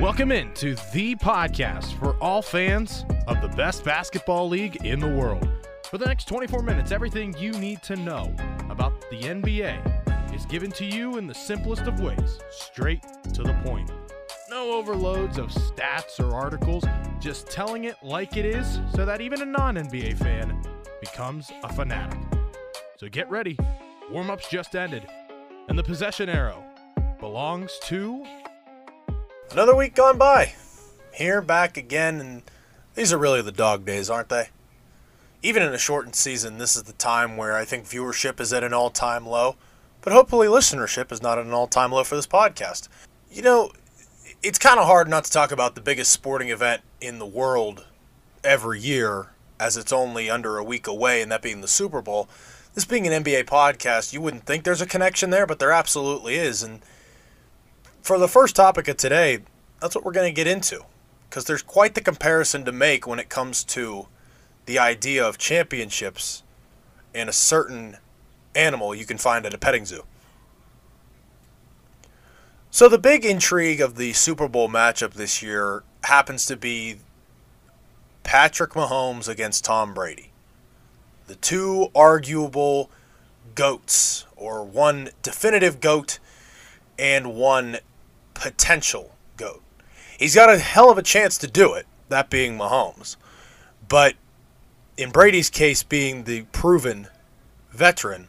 Welcome in to the podcast for all fans of the best basketball league in the world. For the next 24 minutes, everything you need to know about the NBA is given to you in the simplest of ways, straight to the point. No overloads of stats or articles, just telling it like it is so that even a non NBA fan becomes a fanatic. So get ready, warm ups just ended, and the possession arrow belongs to Another week gone by. Here, back again, and these are really the dog days, aren't they? Even in a shortened season, this is the time where I think viewership is at an all time low, but hopefully listenership is not at an all time low for this podcast. You know, it's kind of hard not to talk about the biggest sporting event in the world every year, as it's only under a week away, and that being the Super Bowl. This being an NBA podcast, you wouldn't think there's a connection there, but there absolutely is. And for the first topic of today, that's what we're going to get into. Because there's quite the comparison to make when it comes to the idea of championships and a certain animal you can find at a petting zoo. So, the big intrigue of the Super Bowl matchup this year happens to be Patrick Mahomes against Tom Brady. The two arguable GOATs, or one definitive GOAT and one potential GOAT. He's got a hell of a chance to do it, that being Mahomes. But in Brady's case, being the proven veteran,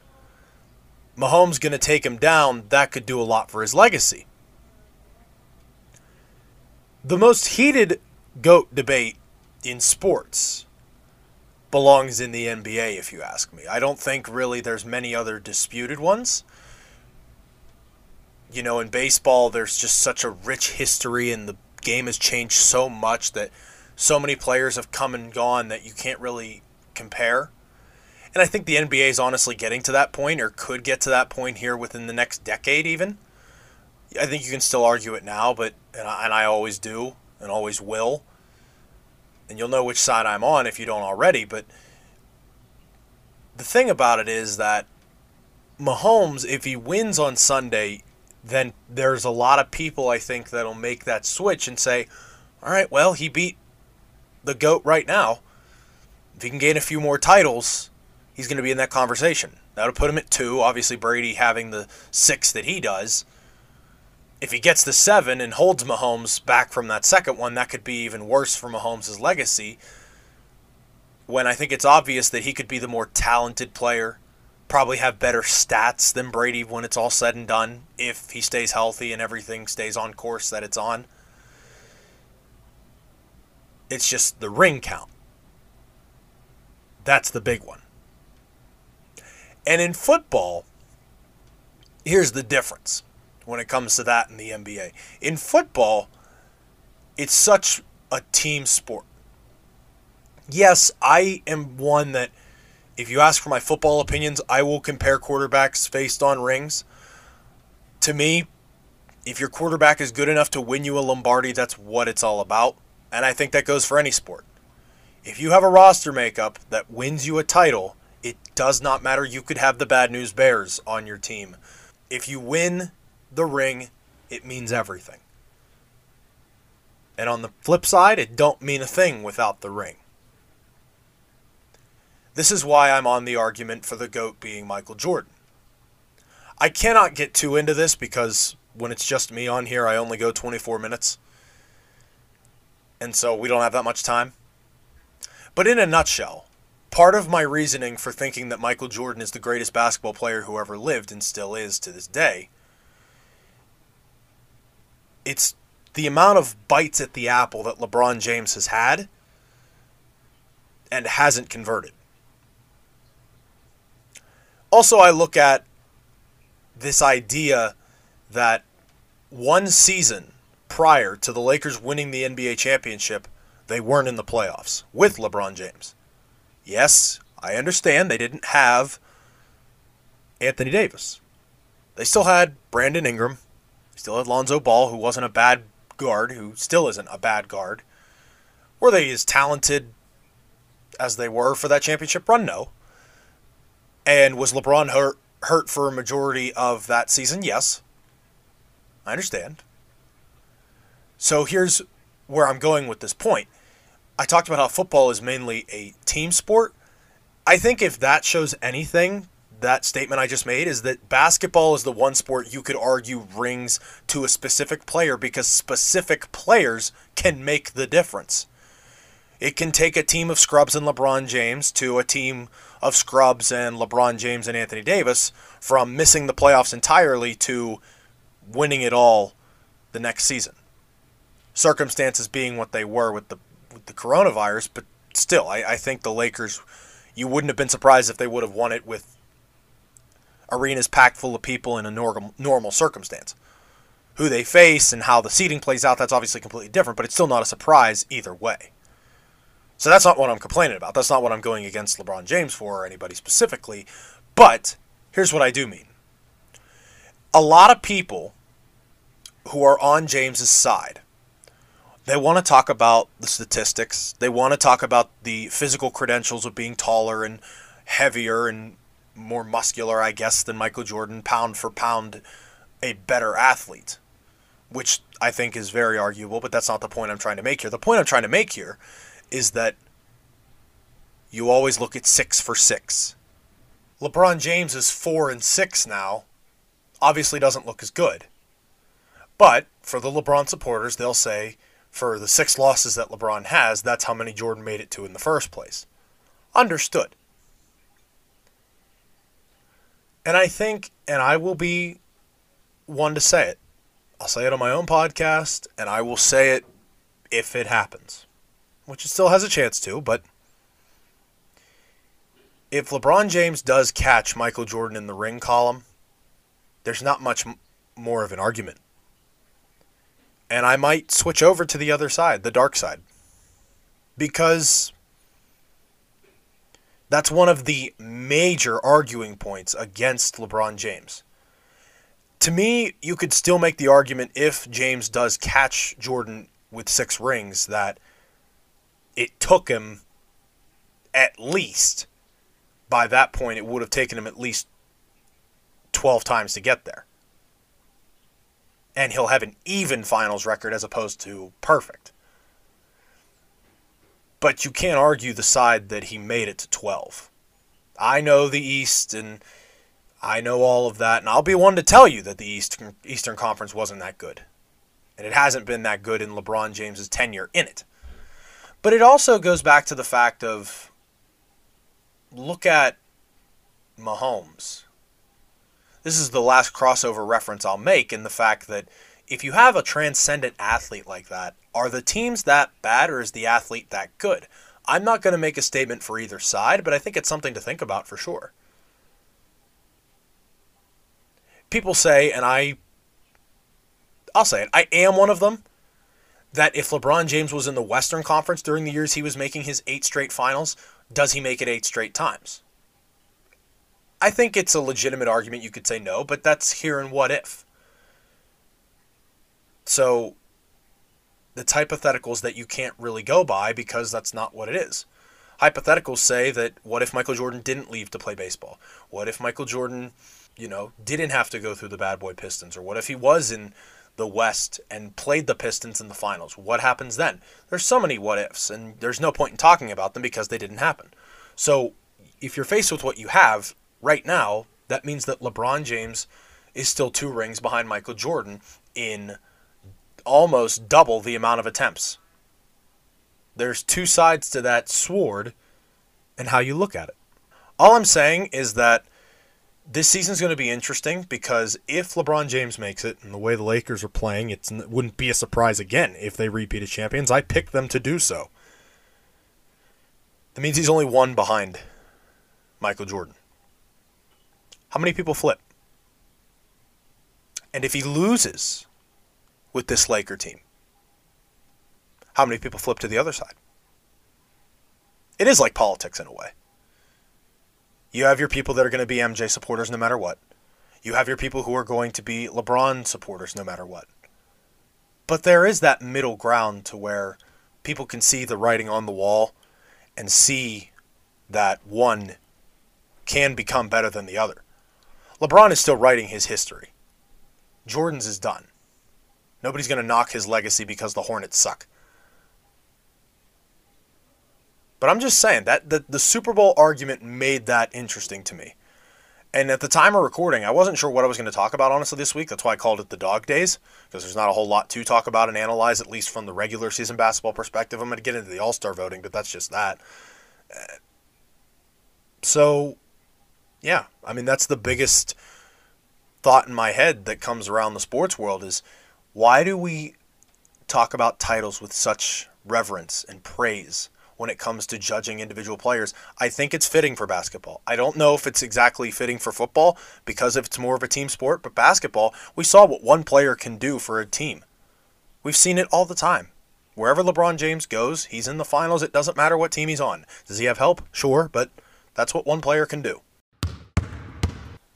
Mahomes going to take him down. That could do a lot for his legacy. The most heated GOAT debate in sports belongs in the NBA, if you ask me. I don't think really there's many other disputed ones you know, in baseball, there's just such a rich history, and the game has changed so much that so many players have come and gone that you can't really compare. And I think the NBA is honestly getting to that point, or could get to that point here within the next decade, even. I think you can still argue it now, but and I, and I always do, and always will. And you'll know which side I'm on if you don't already. But the thing about it is that Mahomes, if he wins on Sunday, then there's a lot of people I think that'll make that switch and say, all right, well, he beat the GOAT right now. If he can gain a few more titles, he's going to be in that conversation. That'll put him at two. Obviously, Brady having the six that he does. If he gets the seven and holds Mahomes back from that second one, that could be even worse for Mahomes' legacy. When I think it's obvious that he could be the more talented player, probably have better stats than Brady when it's all said and done if he stays healthy and everything stays on course that it's on. It's just the ring count. That's the big one. And in football, here's the difference when it comes to that in the NBA. In football, it's such a team sport. Yes, I am one that if you ask for my football opinions, I will compare quarterbacks based on rings. To me, if your quarterback is good enough to win you a Lombardi, that's what it's all about. And I think that goes for any sport. If you have a roster makeup that wins you a title, it does not matter. You could have the bad news bears on your team. If you win the ring, it means everything. And on the flip side, it don't mean a thing without the ring. This is why I'm on the argument for the GOAT being Michael Jordan. I cannot get too into this because when it's just me on here, I only go 24 minutes. And so we don't have that much time. But in a nutshell, part of my reasoning for thinking that Michael Jordan is the greatest basketball player who ever lived and still is to this day, it's the amount of bites at the apple that LeBron James has had and hasn't converted. Also, I look at this idea that one season prior to the Lakers winning the NBA championship, they weren't in the playoffs with LeBron James. Yes, I understand they didn't have Anthony Davis. They still had Brandon Ingram. still had Lonzo Ball, who wasn't a bad guard, who still isn't a bad guard. Were they as talented as they were for that championship run? No. And was LeBron hurt hurt for a majority of that season? Yes. I understand. So here's where I'm going with this point. I talked about how football is mainly a team sport. I think if that shows anything, that statement I just made is that basketball is the one sport you could argue rings to a specific player because specific players can make the difference. It can take a team of scrubs and LeBron James to a team of scrubs and LeBron James and Anthony Davis from missing the playoffs entirely to winning it all the next season. Circumstances being what they were with the with the coronavirus, but still, I, I think the Lakers you wouldn't have been surprised if they would have won it with arenas packed full of people in a normal, normal circumstance. Who they face and how the seating plays out, that's obviously completely different, but it's still not a surprise either way. So that's not what I'm complaining about. That's not what I'm going against LeBron James for or anybody specifically. But here's what I do mean. A lot of people who are on James's side, they want to talk about the statistics. They want to talk about the physical credentials of being taller and heavier and more muscular, I guess, than Michael Jordan, pound for pound, a better athlete, which I think is very arguable, but that's not the point I'm trying to make here. The point I'm trying to make here is that you always look at six for six. LeBron James is four and six now, obviously doesn't look as good. But for the LeBron supporters, they'll say for the six losses that LeBron has, that's how many Jordan made it to in the first place. Understood. And I think, and I will be one to say it. I'll say it on my own podcast, and I will say it if it happens, which it still has a chance to, but if LeBron James does catch Michael Jordan in the ring column, there's not much more of an argument. And I might switch over to the other side, the dark side. Because that's one of the major arguing points against LeBron James. To me, you could still make the argument if James does catch Jordan with six rings that it took him at least, by that point, it would have taken him at least 12 times to get there. And he'll have an even finals record as opposed to perfect but you can't argue the side that he made it to 12. I know the East and I know all of that, and I'll be one to tell you that the Eastern, Eastern Conference wasn't that good. And it hasn't been that good in LeBron James's tenure in it. But it also goes back to the fact of look at Mahomes. This is the last crossover reference I'll make in the fact that if you have a transcendent athlete like that, are the teams that bad or is the athlete that good? I'm not going to make a statement for either side, but I think it's something to think about for sure. People say, and I I'll say it, I am one of them, that if LeBron James was in the Western Conference during the years he was making his eight straight finals, does he make it eight straight times? I think it's a legitimate argument you could say no, but that's here and what if. So the hypotheticals that you can't really go by because that's not what it is. Hypotheticals say that what if Michael Jordan didn't leave to play baseball? What if Michael Jordan, you know, didn't have to go through the bad boy Pistons? Or what if he was in the West and played the Pistons in the finals? What happens then? There's so many what ifs, and there's no point in talking about them because they didn't happen. So if you're faced with what you have right now, that means that LeBron James is still two rings behind Michael Jordan in almost double the amount of attempts. There's two sides to that sword and how you look at it. All I'm saying is that this season's going to be interesting because if LeBron James makes it and the way the Lakers are playing, it wouldn't be a surprise again if they repeat as champions. I picked them to do so. That means he's only one behind Michael Jordan. How many people flip? And if he loses with this Laker team? How many people flip to the other side? It is like politics in a way. You have your people that are going to be MJ supporters no matter what. You have your people who are going to be LeBron supporters no matter what. But there is that middle ground to where people can see the writing on the wall and see that one can become better than the other. LeBron is still writing his history. Jordan's is done. Nobody's going to knock his legacy because the Hornets suck. But I'm just saying that the, the Super Bowl argument made that interesting to me. And at the time of recording, I wasn't sure what I was going to talk about, honestly, this week. That's why I called it the dog days, because there's not a whole lot to talk about and analyze, at least from the regular season basketball perspective. I'm going to get into the All Star voting, but that's just that. So, yeah, I mean, that's the biggest thought in my head that comes around the sports world is why do we talk about titles with such reverence and praise? When it comes to judging individual players. I think it's fitting for basketball. I don't know if it's exactly fitting for football because if it's more of a team sport, but basketball, we saw what one player can do for a team. We've seen it all the time. Wherever LeBron James goes, he's in the finals. It doesn't matter what team he's on. Does he have help? Sure, but that's what one player can do.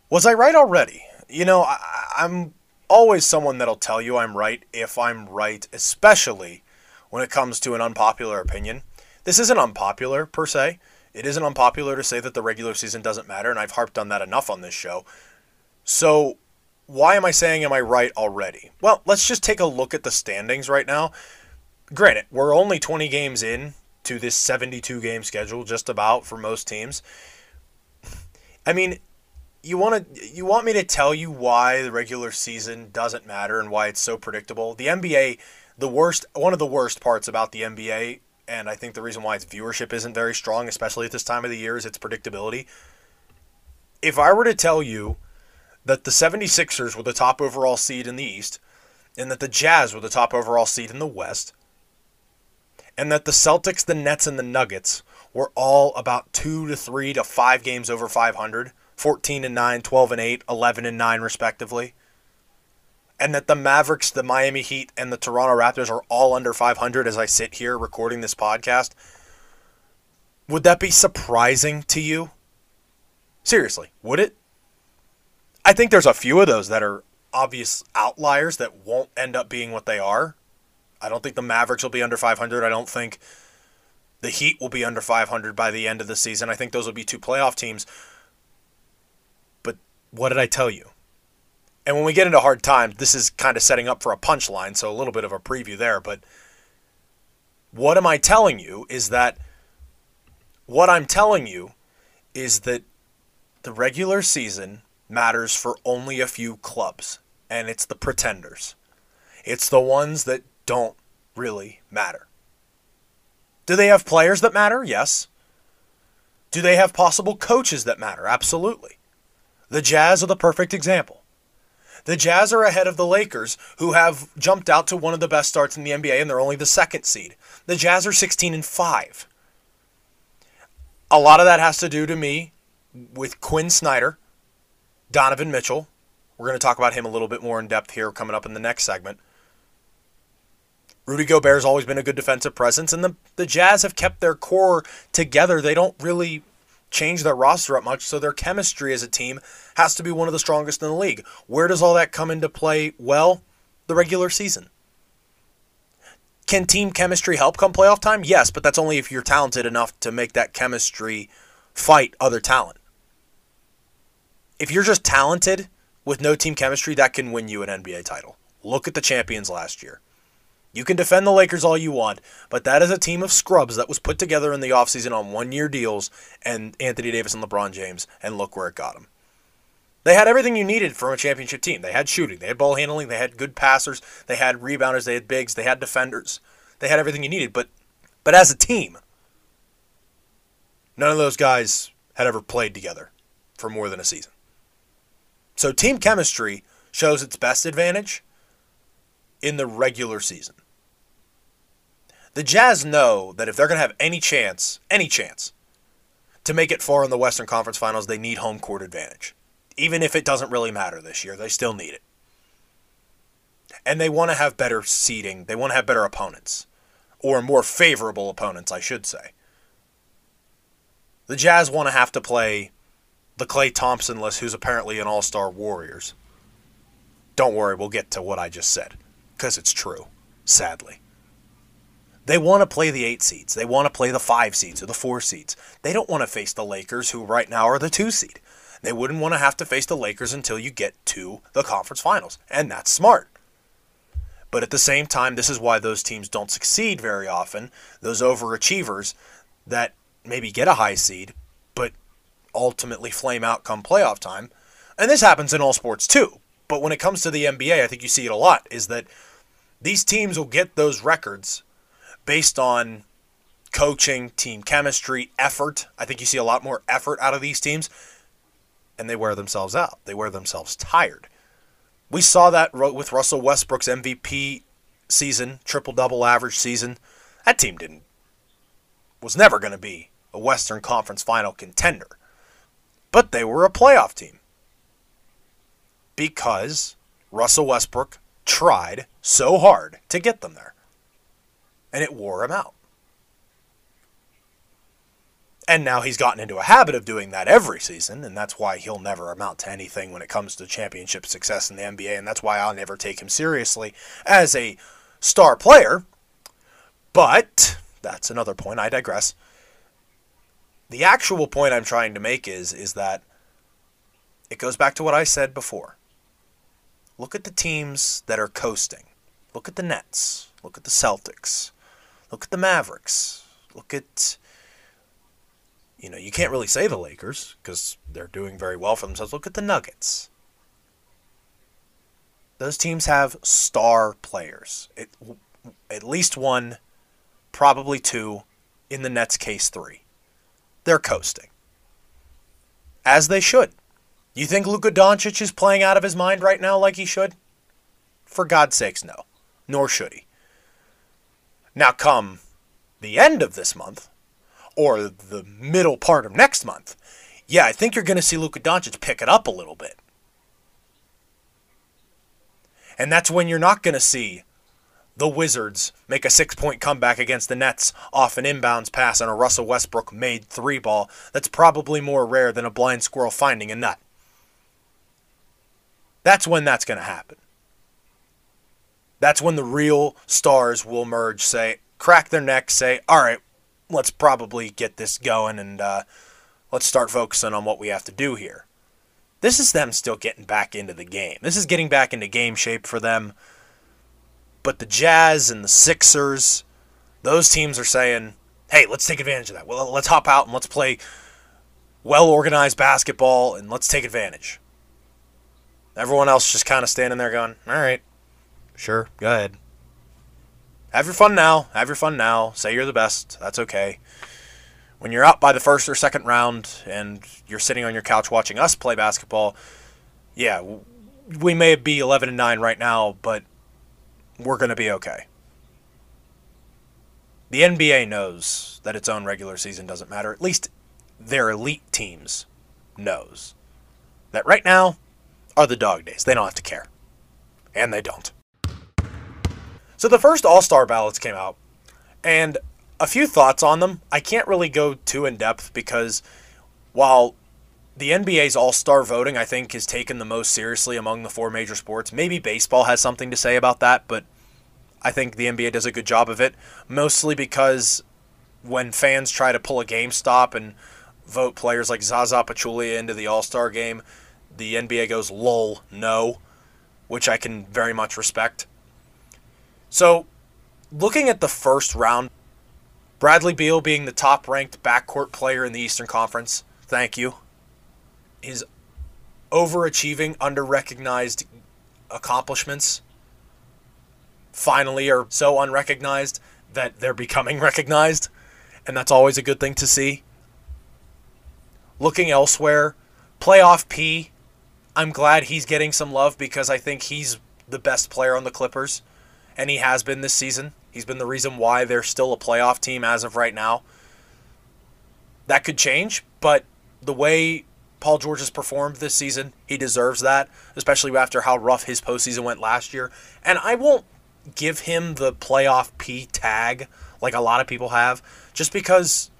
Was I right already? You know, I, I'm always someone that'll tell you I'm right if I'm right, especially when it comes to an unpopular opinion. This isn't unpopular per se. It isn't unpopular to say that the regular season doesn't matter, and I've harped on that enough on this show. So, why am I saying am I right already? Well, let's just take a look at the standings right now. Granted, we're only 20 games in to this 72 game schedule, just about for most teams. I mean, you want to you want me to tell you why the regular season doesn't matter and why it's so predictable? The NBA, the worst one of the worst parts about the NBA and I think the reason why its viewership isn't very strong, especially at this time of the year, is its predictability. If I were to tell you that the 76ers were the top overall seed in the East, and that the Jazz were the top overall seed in the West, and that the Celtics, the Nets, and the Nuggets were all about 2 to 3 to 5 games over 500, 14 and 9, 12 and 8, 11 and 9 respectively and that the Mavericks, the Miami Heat, and the Toronto Raptors are all under 500 as I sit here recording this podcast, would that be surprising to you? Seriously, would it? I think there's a few of those that are obvious outliers that won't end up being what they are. I don't think the Mavericks will be under 500. I don't think the Heat will be under 500 by the end of the season. I think those will be two playoff teams. But what did I tell you? And when we get into hard times, this is kind of setting up for a punchline, so a little bit of a preview there. But what am I telling you is that what I'm telling you is that the regular season matters for only a few clubs, and it's the pretenders. It's the ones that don't really matter. Do they have players that matter? Yes. Do they have possible coaches that matter? Absolutely. The Jazz are the perfect example. The Jazz are ahead of the Lakers, who have jumped out to one of the best starts in the NBA, and they're only the second seed. The Jazz are 16 and 5. A lot of that has to do to me with Quin Snyder, Donovan Mitchell. We're going to talk about him a little bit more in depth here coming up in the next segment. Rudy Gobert's always been a good defensive presence, and the, the Jazz have kept their core together. They don't really change their roster up much, so their chemistry as a team has to be one of the strongest in the league. Where does all that come into play? Well, the regular season. Can team chemistry help come playoff time? Yes, but that's only if you're talented enough to make that chemistry fight other talent. If you're just talented with no team chemistry, that can win you an NBA title. Look at the champions last year. You can defend the Lakers all you want, but that is a team of scrubs that was put together in the offseason on one year deals and Anthony Davis and LeBron James, and look where it got them. They had everything you needed from a championship team. They had shooting, they had ball handling, they had good passers, they had rebounders, they had bigs, they had defenders. They had everything you needed, but but as a team, none of those guys had ever played together for more than a season. So team chemistry shows its best advantage in the regular season. The Jazz know that if they're going to have any chance, any chance, to make it far in the Western Conference Finals, they need home court advantage. Even if it doesn't really matter this year, they still need it. And they want to have better seeding. They want to have better opponents. Or more favorable opponents, I should say. The Jazz want to have to play the Klay Thompson list, who's apparently an all star Warriors. Don't worry, we'll get to what I just said, because it's true, sadly. They want to play the eight seeds. They want to play the five seeds or the four seeds. They don't want to face the Lakers, who right now are the two seed. They wouldn't want to have to face the Lakers until you get to the conference finals, and that's smart. But at the same time, this is why those teams don't succeed very often. Those overachievers that maybe get a high seed, but ultimately flame out come playoff time. And this happens in all sports too. But when it comes to the NBA, I think you see it a lot is that these teams will get those records based on coaching, team chemistry, effort. I think you see a lot more effort out of these teams, and they wear themselves out. They wear themselves tired. We saw that with Russell Westbrook's MVP season, triple double average season. That team didn't was never going to be a Western Conference final contender. But they were a playoff team. Because Russell Westbrook tried so hard to get them there. And it wore him out. And now he's gotten into a habit of doing that every season, and that's why he'll never amount to anything when it comes to championship success in the NBA, and that's why I'll never take him seriously as a star player. But that's another point. I digress. The actual point I'm trying to make is is that it goes back to what I said before. Look at the teams that are coasting. Look at the Nets. Look at the Celtics. Look at the Mavericks. Look at you know, you can't really say the Lakers because they're doing very well for themselves. Look at the Nuggets. Those teams have star players. It, at least one, probably two, in the Nets' case, three. They're coasting. As they should. You think Luka Doncic is playing out of his mind right now like he should? For God's sakes, no. Nor should he. Now, come the end of this month, or the middle part of next month, yeah, I think you're going to see Luka Doncic pick it up a little bit. And that's when you're not going to see the Wizards make a six point comeback against the Nets off an inbounds pass on a Russell Westbrook made three ball that's probably more rare than a blind squirrel finding a nut. That's when that's going to happen. That's when the real stars will merge, say, crack their necks, say, all right, let's probably get this going and uh, let's start focusing on what we have to do here. This is them still getting back into the game. This is getting back into game shape for them. But the Jazz and the Sixers, those teams are saying, hey, let's take advantage of that. Well, let's hop out and let's play well organized basketball and let's take advantage. Everyone else just kind of standing there going, all right, sure, go ahead. Have your fun now. Have your fun now. Say you're the best. That's okay. When you're out by the first or second round and you're sitting on your couch watching us play basketball, yeah, we may be 11 and 9 right now, but we're going to be okay. The NBA knows that its own regular season doesn't matter. At least their elite teams knows that right now are the dog days. They don't have to care. And they don't. So the first All Star ballots came out, and a few thoughts on them. I can't really go too in depth because while the NBA's All Star voting, I think, is taken the most seriously among the four major sports, maybe baseball has something to say about that, but I think the NBA does a good job of it, mostly because when fans try to pull a GameStop and vote players like Zaza Pachulia into the All Star game, the NBA goes, lol, no, which I can very much respect. So, looking at the first round, Bradley Beal being the top ranked backcourt player in the Eastern Conference, thank you. His overachieving, under recognized accomplishments finally are so unrecognized that they're becoming recognized, and that's always a good thing to see. Looking elsewhere, playoff P, I'm glad he's getting some love because I think he's the best player on the Clippers and he has been this season. He's been the reason why they're still a playoff team as of right now. That could change, but the way Paul George has performed this season, he deserves that, especially after how rough his postseason went last year. And I won't give him the playoff P tag like a lot of people have, just because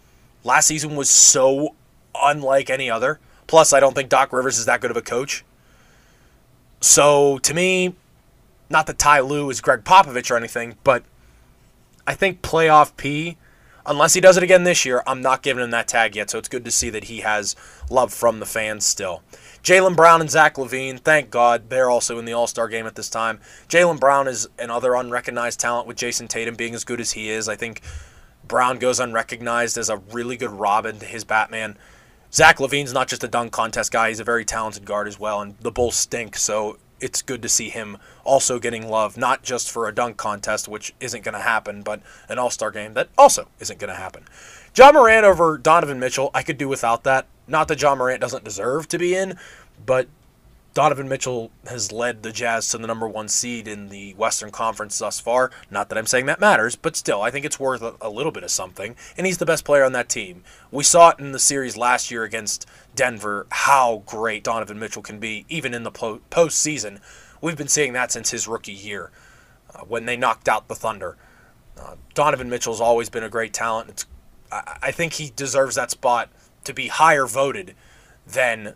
last season was so unlike any other. Plus, I don't think Doc Rivers is that good of a coach. So to me, not that Ty Lue is Gregg Popovich or anything, but I think playoff P, unless he does it again this year, I'm not giving him that tag yet. So it's good to see that he has love from the fans still. Jaylen Brown and Zach LaVine, thank God, they're also in the All Star game at this time. Jaylen Brown is another unrecognized talent with Jayson Tatum being as good as he is. I think Brown goes unrecognized as a really good Robin to his Batman. Zach LaVine's not just a dunk contest guy, he's a very talented guard as well, and the Bulls stink, so it's good to see him also getting love, not just for a dunk contest, which isn't going to happen, but an All Star game that also isn't going to happen. Ja Morant over Donovan Mitchell, I could do without that. Not that Ja Morant doesn't deserve to be in, but Donovan Mitchell has led the Jazz to the number one seed in the Western Conference thus far. Not that I'm saying that matters, but still, I think it's worth a, a, little bit of something. And he's the best player on that team. We saw it in the series last year against Denver how great Donovan Mitchell can be, even in the po- postseason. We've been seeing that since his rookie year uh, when they knocked out the Thunder. Uh, Donovan Mitchell's always been a great talent. I, I think he deserves that spot to be higher voted than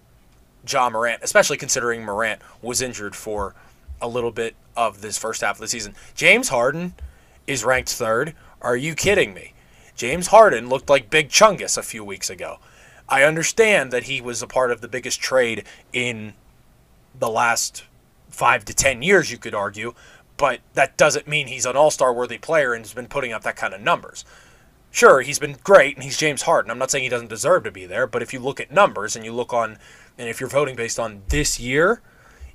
Ja Morant, especially considering Morant was injured for a little bit of this first half of the season. James Harden is ranked third. Are you kidding me? James Harden looked like Big Chungus a few weeks ago. I understand that he was a part of the biggest trade in the last five to ten years, you could argue, but that doesn't mean he's an all star worthy player and has been putting up that kind of numbers. Sure, he's been great and he's James Harden. I'm not saying he doesn't deserve to be there, but if you look at numbers and you look on and if you're voting based on this year,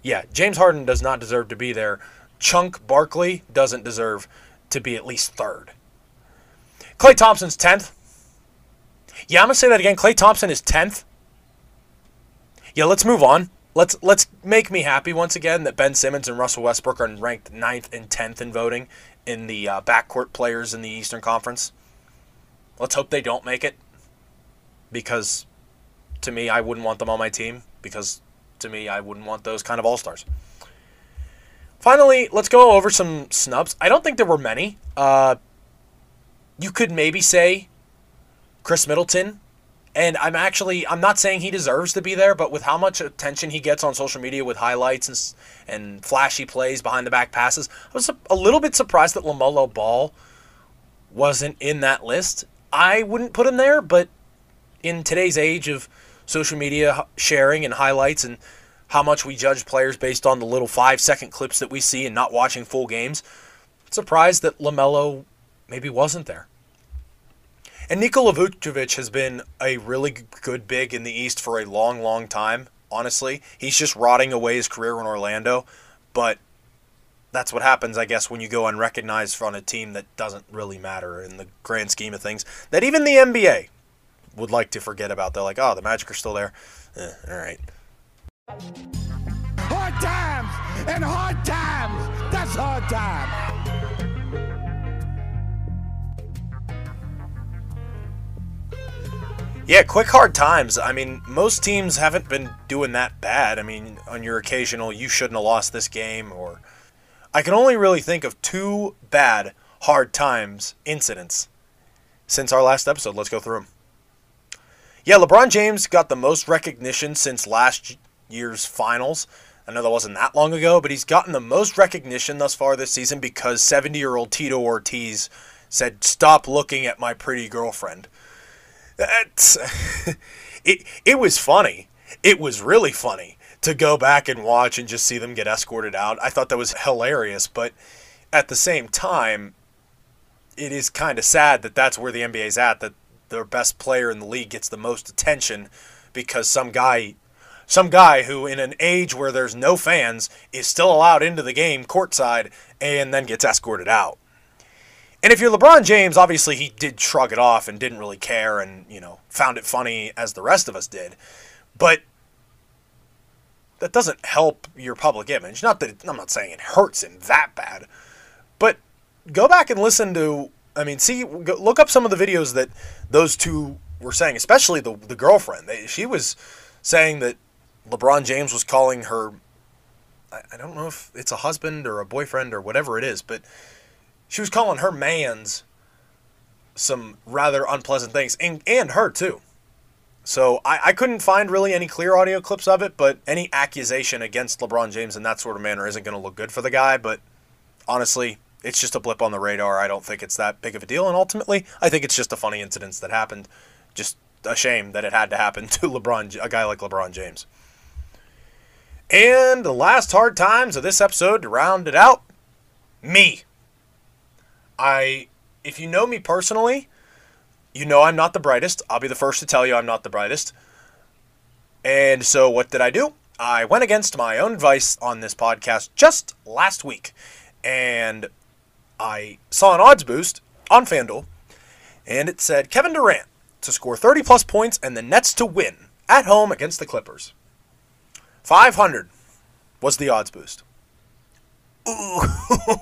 yeah, James Harden does not deserve to be there. Chunk Barkley doesn't deserve to be at least third. Klay Thompson's 10th. Yeah, I'm going to say that again. Klay Thompson is 10th. Yeah, let's move on. Let's let's make me happy once again that Ben Simmons and Russell Westbrook are ranked 9th and 10th in voting in the uh, backcourt players in the Eastern Conference. Let's hope they don't make it because to me, I wouldn't want them on my team because to me, I wouldn't want those kind of all stars. Finally, let's go over some snubs. I don't think there were many. Uh, you could maybe say Khris Middleton, and I'm actually I'm not saying he deserves to be there, but with how much attention he gets on social media with highlights and and flashy plays behind the back passes, I was a, a little bit surprised that LaMelo Ball wasn't in that list. I wouldn't put him there, but in today's age of social media sharing and highlights and how much we judge players based on the little five second clips that we see and not watching full games. Surprised that LaMelo maybe wasn't there. And Nikola Vucevic has been a really good big in the East for a long, long time, honestly. He's just rotting away his career in Orlando, but that's what happens, I guess, when you go unrecognized on a team that doesn't really matter in the grand scheme of things. That even the NBA would like to forget about. They're like, oh, the Magic are still there. Eh, all right. Hard times and hard times. That's hard times. Yeah, quick hard times. I mean, most teams haven't been doing that bad. I mean, on your occasional, you shouldn't have lost this game, or I can only really think of two bad hard times incidents since our last episode. Let's go through them. Yeah, LeBron James got the most recognition since last year's finals. I know that wasn't that long ago, but he's gotten the most recognition thus far this season because 70 year old Tito Ortiz said, Stop looking at my pretty girlfriend. That's, it, it was funny. It was really funny to go back and watch and just see them get escorted out. I thought that was hilarious, but at the same time, it is kind of sad that that's where the NBA's at, that their best player in the league gets the most attention because some guy some guy who in an age where there's no fans is still allowed into the game courtside and then gets escorted out. And if you're LeBron James, obviously he did shrug it off and didn't really care and, you know, found it funny as the rest of us did. But that doesn't help your public image. Not that it, I'm not saying it hurts him that bad, but go back and listen to I mean, see, look up some of the videos that those two were saying, especially the the girlfriend. They, she was saying that LeBron James was calling her. I, I don't know if it's a husband or a boyfriend or whatever it is, but she was calling her man's some rather unpleasant things, and and her too. So I, I couldn't find really any clear audio clips of it, but any accusation against LeBron James in that sort of manner isn't going to look good for the guy. But honestly, it's just a blip on the radar. I don't think it's that big of a deal. And ultimately, I think it's just a funny incident that happened. Just a shame that it had to happen to LeBron, a guy like LeBron James. And the last hard times of this episode to round it out, me. I, if you know me personally, you know I'm not the brightest. I'll be the first to tell you I'm not the brightest. And so what did I do? I went against my own advice on this podcast just last week. And I saw an odds boost on FanDuel, and it said Kevin Durant to score 30 plus points and the Nets to win at home against the Clippers. 500 was the odds boost. Ooh,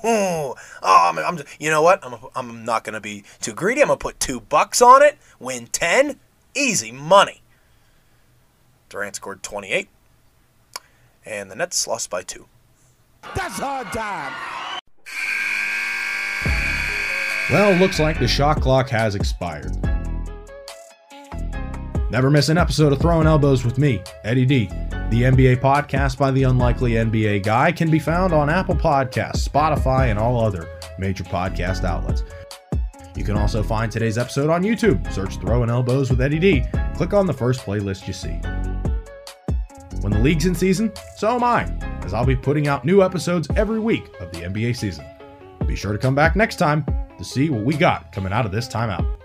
oh, I'm, I'm, you know what? I'm, I'm not going to be too greedy. I'm going to put two bucks on it, win 10, easy money. Durant scored 28, and the Nets lost by two. That's hard time. Well, looks like the shot clock has expired. Never miss an episode of Throwing Elbows with me, Eddie D. The NBA podcast by the Unlikely NBA Guy can be found on Apple Podcasts, Spotify, and all other major podcast outlets. You can also find today's episode on YouTube. Search Throwing Elbows with Eddie D. Click on the first playlist you see. When the league's in season, so am I, as I'll be putting out new episodes every week of the NBA season. Be sure to come back next time to see what we got coming out of this timeout.